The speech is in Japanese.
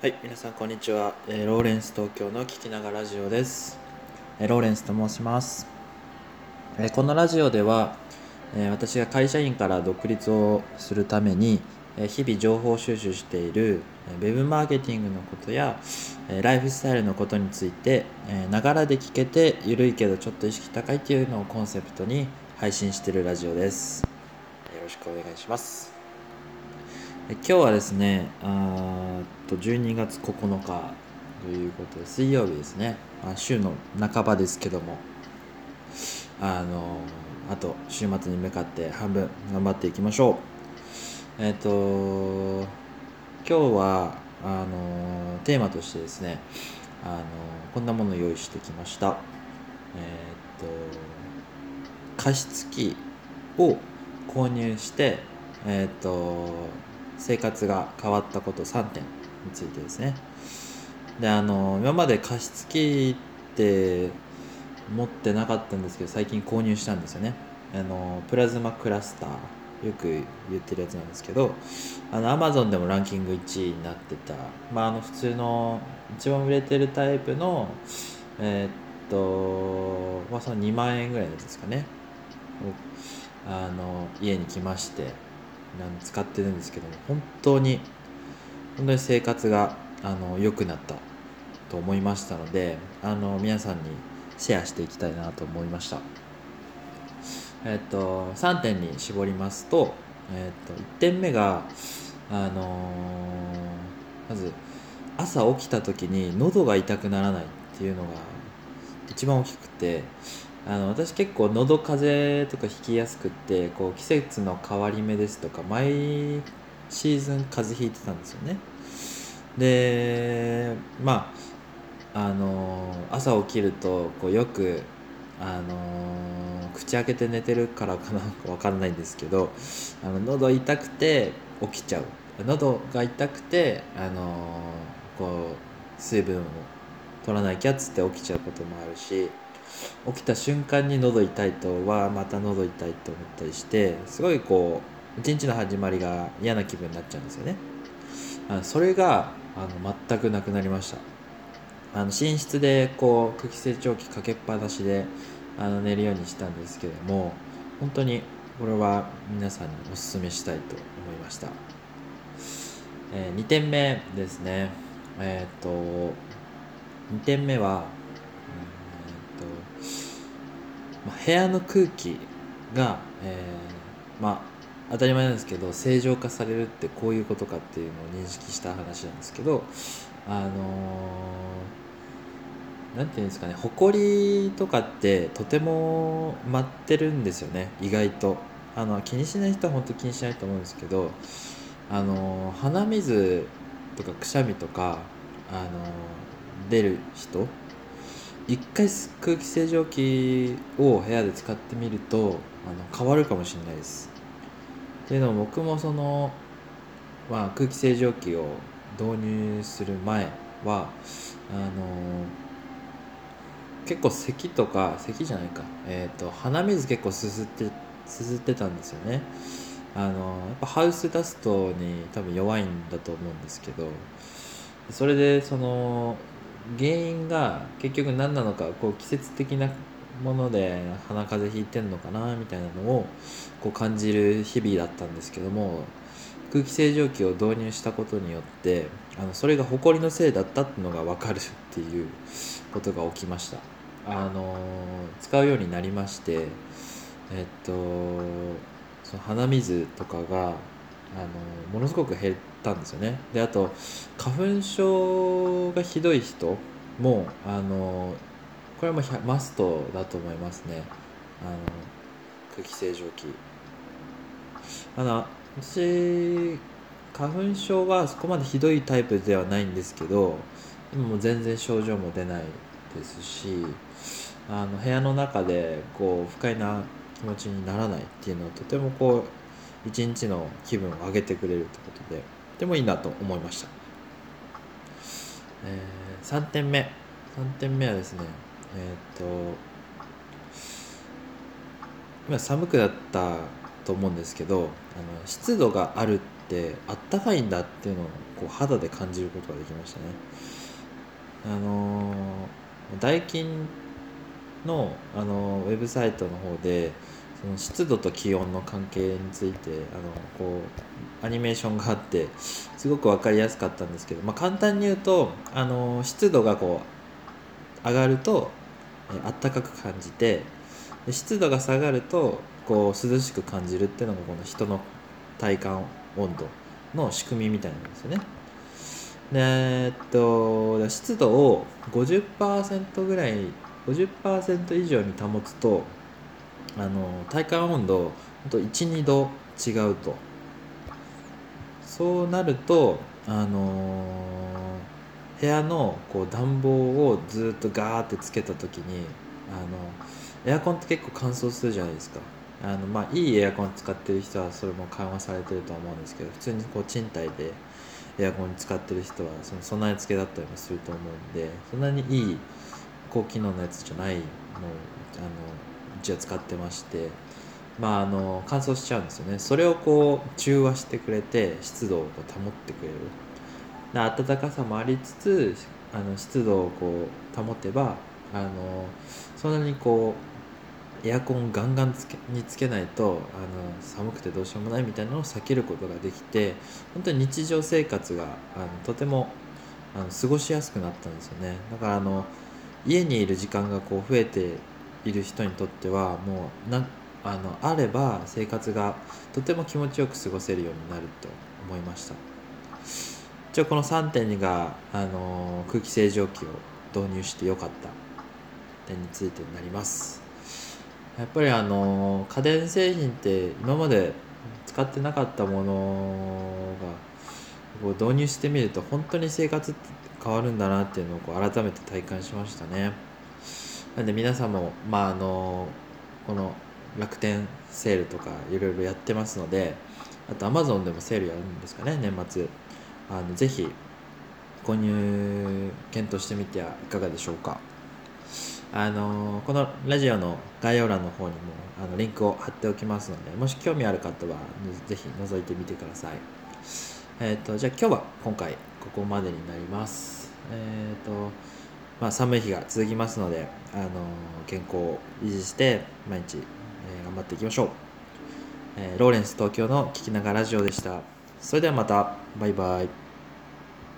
はい、皆さんこんにちは、えーローレンス東京の聞きながらラジオです、えーローレンスと申します、えーこのラジオでは、え私が会社員から独立をするために、え日々情報収集しているえーウェブマーケティングのことや、えライフスタイルのことについてながらで聞けてゆるいけどちょっと意識高いっていうのをコンセプトに配信しているラジオです。よろしくお願いします。今日はですねあっと12月9日ということで水曜日ですね、まあ、週の半ばですけども。あのあと週末に向かって半分頑張っていきましょう。えっ、と今日はあのテーマとしてですねあのこんなものを用意してきました。えっ、と加湿器を購入してえっ、と生活が変わったこと3点についてですね。であの今まで加湿器って持ってなかったんですけど最近購入したんですよね。あのプラズマクラスターよく言ってるやつなんですけどあの Amazon でもランキング1位になってた、まあ、あの普通の一番売れてるタイプのえーっと、まあ、その2万円ぐらいのやつですかね。あの家に来まして。使ってるんですけども本当に本当に生活があの良くなったと思いましたのであの皆さんにシェアしていきたいなと思いました。えっと3点に絞りますと,、えっと1点目があのまず朝起きた時に喉が痛くならないっていうのが一番大きくてあの私結構喉風邪とかひきやすくってこう季節の変わり目ですとか毎シーズン風邪ひいてたんですよね。でまああの朝起きるとこうよくあの口開けて寝てるからかなわかんないんですけどあの喉痛くて起きちゃう。喉が痛くてあのこう水分を取らなきゃっつって起きちゃうこともあるし。起きた瞬間に喉痛いとはまた喉痛いと思ったりしてすごいこう一日の始まりが嫌な気分になっちゃうんですよね。あそれがあの全くなくなりました。あの寝室でこう空気清浄機かけっぱなしであの寝るようにしたんですけれども本当にこれは皆さんにおすすめしたいと思いました、え2点目ですね。えっ、と2点目はえーとまあ、部屋の空気が、えーまあ当たり前なんですけど正常化されるってこういうことかっていうのを認識した話なんですけどあのーていうんですかね埃とかってとても舞ってるんですよね意外と。あの気にしない人は本当気にしないと思うんですけどあのー鼻水とかくしゃみとかあのー出る人一回空気清浄機を部屋で使ってみるとあの変わるかもしれないです。っていうのも僕もその、まあ、空気清浄機を導入する前はあの結構咳とか咳じゃないか、えー、と鼻水結構すすってすすってたんですよね。あのやっぱハウスダストに多分弱いんだと思うんですけどそれでその原因が結局何なのかこう季節的なもので鼻風邪ひいてんのかなみたいなのをこう感じる日々だったんですけども空気清浄機を導入したことによってあのそれが埃のせいだったっていうのが分かるっていうことが起きました。あの使うようになりましてえっとその鼻水とかがあのものすごく減ったんですよね。であと花粉症がひどい人もあのこれはもうマストだと思いますね。あの空気清浄機。あの私花粉症はそこまでひどいタイプではないんですけど今も全然症状も出ないですしあの部屋の中でこう不快な気持ちにならないっていうのはとてもこう一日の気分を上げてくれるってことでとてもいいなと思いました、えー、3点目。3点目はですねえっ、と今寒くなったと思うんですけどあの湿度があるってあったかいんだっていうのをこう肌で感じることができましたね。あのダイキンの、あのウェブサイトの方でその湿度と気温の関係についてあのこうアニメーションがあってすごく分かりやすかったんですけど、まあ、簡単に言うとあの湿度がこう上がるとあったかく感じて湿度が下がるとこう涼しく感じるっていうのがこの人の体感温度の仕組みみたいなんですよね。えっと湿度を50%ぐらい50%以上に保つとあの体感温度12度違うと。そうなるとあの部屋のこう暖房をずっとガーってつけた時にあのエアコンって結構乾燥するじゃないですか。あのまあいいエアコン使ってる人はそれも緩和されてると思うんですけど普通にこう賃貸でエアコン使ってる人はその備え付けだったりもすると思うんでそんなにいい高機能のやつじゃないのあのちは使ってましてまああの乾燥しちゃうんですよね。それをこう中和してくれて湿度をこう保ってくれる。暖かさもありつつあの湿度をこう保てばあのそんなにこうエアコンガンガンつけにつけないとあの寒くてどうしようもないみたいなのを避けることができて本当に日常生活があのとてもあの過ごしやすくなったんですよね。だからあの家にいる時間がこう増えている人にとってはもうなあのあれば生活がとても気持ちよく過ごせるようになると思いました。一応この3.2が、あの空気清浄機を導入してよかった。点についてになります。やっぱりあの家電製品って今まで使ってなかったものがこう導入してみると本当に生活って変わるんだなっていうのをこう改めて体感しましたね。なんで皆さんもまああのこの楽天セールとかいろいろやってますのであと Amazon でもセールやるんですかね年末。あのぜひ購入検討してみてはいかがでしょうか。あのこのラジオの概要欄の方にもあのリンクを貼っておきますのでもし興味ある方はぜひ覗いてみてください。えっ、ー、とじゃあ今日は今回ここまでになります。えっ、ー、とまあ、寒い日が続きますので、あの健康を維持して毎日、え、頑張っていきましょう、え、ローレンス東京の聞きながらラジオでした。それではまた。バイバイ。